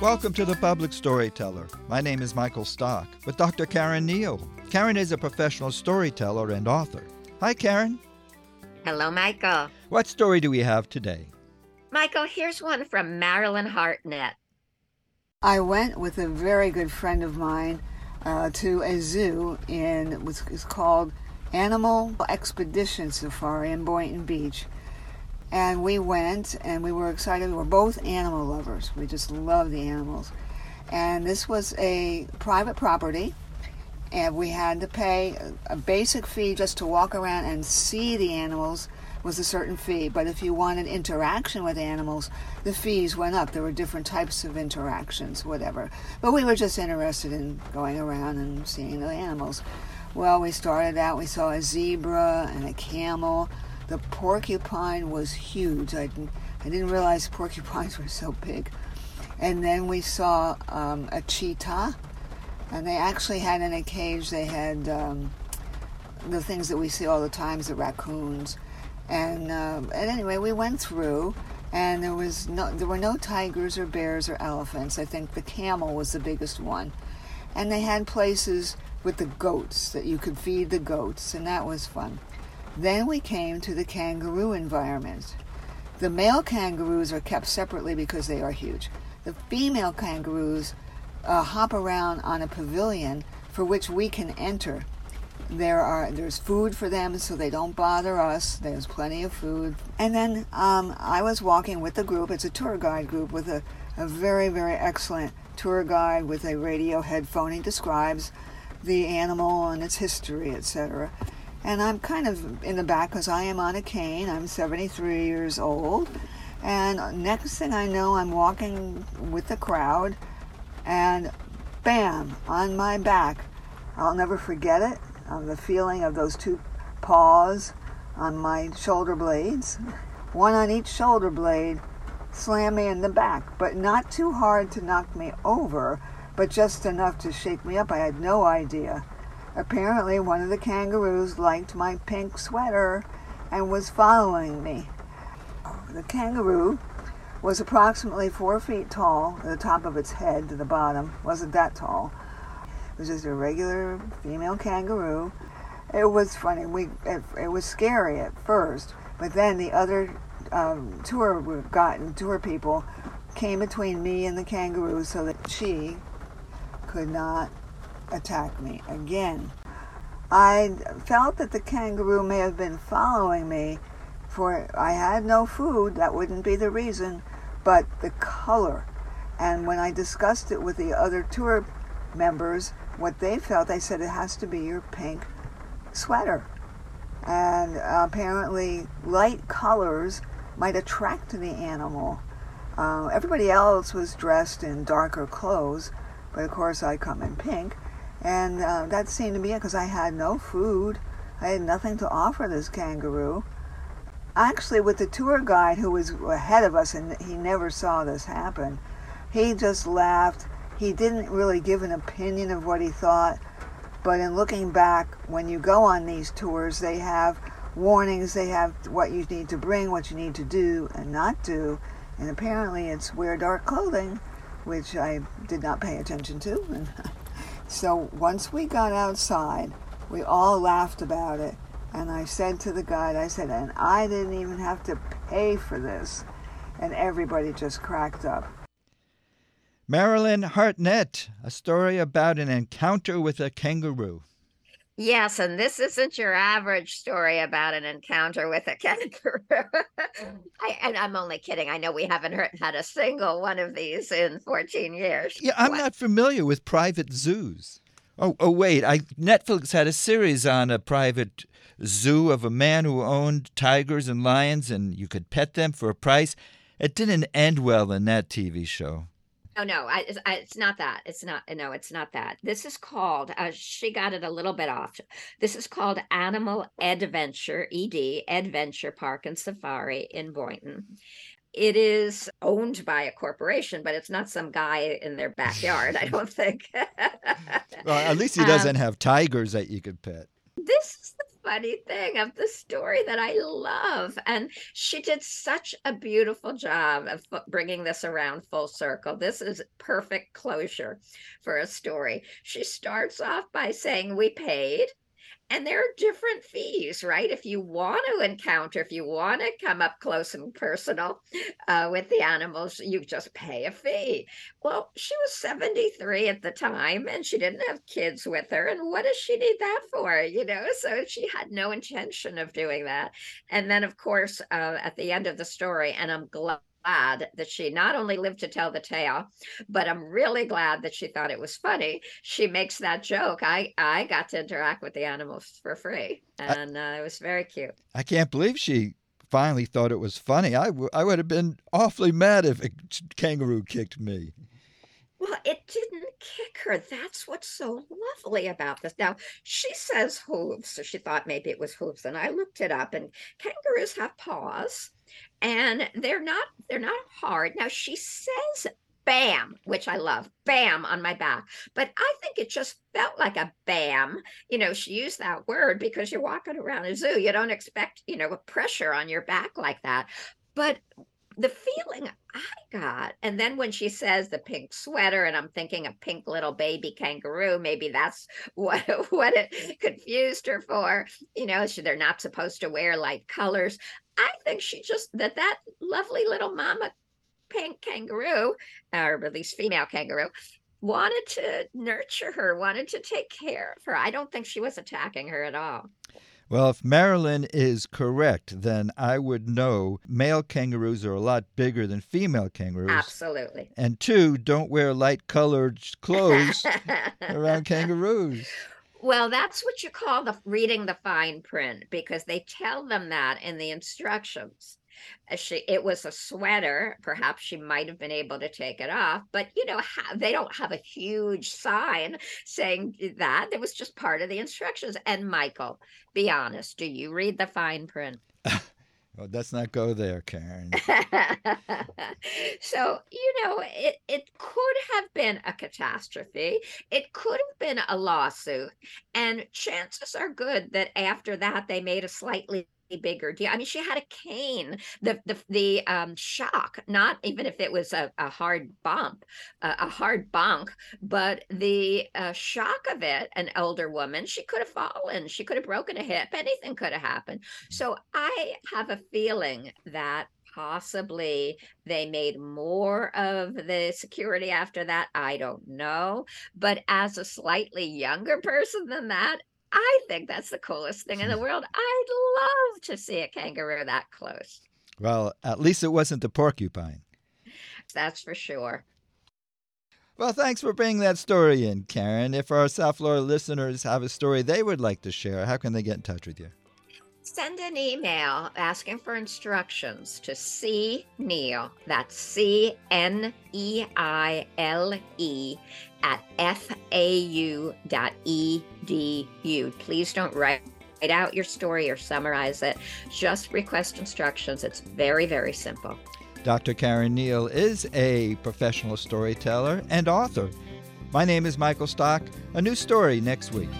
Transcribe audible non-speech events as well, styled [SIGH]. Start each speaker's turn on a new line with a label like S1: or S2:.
S1: Welcome to the Public Storyteller. My name is Michael Stock with Dr. Caren Neile. Caren is a professional storyteller and author. Hi, Caren.
S2: Hello, Michael.
S1: What story do we have today?
S2: Michael, here's one from Marilen Hartnett.
S3: I went with a very good friend of mine uh, to a zoo in what's it's called Animal Expedition Safari in Boynton Beach. And we went and we were excited. We were both animal lovers. We just love the animals. And this was a private property, and we had to pay a basic fee just to walk around and see the animals was a certain fee. But if you wanted interaction with animals, the fees went up. There were different types of interactions, whatever. But we were just interested in going around and seeing the animals. Well, we started out, we saw a zebra and a camel the porcupine was huge. I didn't, I didn't realize porcupines [LAUGHS] were so big. And then we saw um, a cheetah, and they actually had in a cage, they had um, the things that we see all the time, the raccoons. And, uh, and anyway, we went through, and there was no, there were no tigers or bears or elephants. I think the camel was the biggest one, and they had places with the goats that you could feed the goats, and that was fun. Then we came to the kangaroo environment. The male kangaroos are kept separately because they are huge. The female kangaroos uh, hop around on a pavilion for which we can enter. There are there's food for them, so they don't bother us. There's plenty of food. And then um, I was walking with the group. It's a tour guide group with a, a very very excellent tour guide with a radio headphone. He describes the animal and its history, etc and I'm kind of in the back because I am on a cane. I'm 73 years old. And next thing I know, I'm walking with the crowd, and bam, on my back. I'll never forget it. The feeling of those two paws on my shoulder blades, one on each shoulder blade, slam me in the back, but not too hard to knock me over, but just enough to shake me up. I had no idea. Apparently, one of the kangaroos liked my pink sweater and was following me. The kangaroo was approximately four feet tall, the top of its head to the bottom wasn't that tall. It was just a regular female kangaroo. It was funny. We it, it was scary at first, but then the other um, tour we've gotten tour people came between me and the kangaroo so that she could not attack me again. I felt that the kangaroo may have been following me, for I had no food, that wouldn't be the reason, but the color. And when I discussed it with the other tour members, what they felt, they said it has to be your pink sweater. And apparently, light colors might attract the animal. Uh, everybody else was dressed in darker clothes, but of course I come in pink. And uh, that seemed to be it because I had no food. I had nothing to offer this kangaroo. Actually, with the tour guide who was ahead of us and he never saw this happen, he just laughed. He didn't really give an opinion of what he thought. But in looking back, when you go on these tours, they have warnings, they have what you need to bring, what you need to do and not do. And apparently, it's wear dark clothing, which I did not pay attention to. [LAUGHS] So once we got outside, we all laughed about it. And I said to the guide, I said, and I didn't even have to pay for this. And everybody just cracked up.
S1: Marilen Hartnett, a story about an encounter with a kangaroo.
S2: Yes, and this isn't your average story about an encounter with a [LAUGHS] kangaroo. Mm. I, and I'm only kidding. I know we haven't heard, had a single one of these in 14 years.
S1: Yeah, I'm what? not familiar with private zoos. Oh, oh, wait! I Netflix had a series on a private zoo of a man who owned tigers and lions, and you could pet them for a price. It didn't end well in that TV show.
S2: Oh no, I, I, it's not that. It's not. No, it's not that. This is called. Uh, she got it a little bit off. This is called Animal Adventure (ED) Adventure Park and Safari in Boynton. It is owned by a corporation, but it's not some guy in their backyard. I [LAUGHS] don't think. [LAUGHS]
S1: well, at least he doesn't um, have tigers that you could pet.
S2: This funny thing of the story that I love. And she did such a beautiful job of bringing this around full circle. This is perfect closure for a story. She starts off by saying, We paid and there are different fees right? If you want to encounter if you want to come up close and personal uh, with the animals you just pay a fee. Well she was 73 at the time and she didn't have kids with her and what does she need that for you know? So she had no intention of doing that. And then of course uh, at the end of the story and i'm glad glad that she not only lived to tell the tale, but I'm really glad that she thought it was funny. She makes that joke. I I got to interact with the animals for free, and uh, it was very cute.
S1: I can't believe she finally thought it was funny. I, w- I would have been awfully mad if a kangaroo kicked me.
S2: Well, it didn't kick her. That's what's so lovely about this. Now, she says hooves, so she thought maybe it was hooves. And I looked it up, and kangaroos have paws and they're not they're not hard now she says bam which i love bam on my back but i think it just felt like a bam you know she used that word because you're walking around a zoo you don't expect you know a pressure on your back like that but the feeling I got, and then when she says the pink sweater, and I'm thinking a pink little baby kangaroo, maybe that's [LAUGHS] what what it mm. confused her for. You know, she, they're not supposed to wear light colors. I think she just that that lovely little mama pink kangaroo, or at least female kangaroo, wanted to nurture her, wanted to take care of her. I don't think she was attacking her at all.
S1: Well, if Marilen is correct, then I would know male kangaroos are a lot bigger than female kangaroos.
S2: Absolutely.
S1: And two, don't wear light colored clothes [LAUGHS] around kangaroos.
S2: Well, that's what you call the reading the fine print because they tell them that in the instructions. Uh, she it was a sweater perhaps she might have been able to take it off but you know they don't have a huge sign saying that it was just part of the instructions and michael be honest do you read the fine print [LAUGHS]
S1: Well, let's not go there, Caren. [LAUGHS]
S2: so, you know, it, it could have been a catastrophe. It could have been a lawsuit. And chances are good that after that, they made a slightly bigger deal. I mean, she had a cane. The the the um, shock, not even if it was a, a hard bump, uh, a hard bunk, but the uh, shock of it. An older woman, she could have fallen. She could have broken a hip. Anything could have happened. So I have a feeling that possibly they made more of the security after that i don't know but as a slightly younger person than that I think that's the coolest thing in the world. I'd love to see a kangaroo that close.
S1: Well, at least it wasn't the porcupine.
S2: That's for sure.
S1: Well, thanks for bringing that story in, Caren. If our South Florida listeners have a story they would like to share, how can they get in touch with you?
S2: Send an email asking for instructions to C Neile, That's C N E I L E at fau.edu. Please don't write out your story or summarize it. Just request instructions. It's very, very simple.
S1: Dr. Caren Neile is a professional storyteller and author. My name is Michael Stock. A new story next week.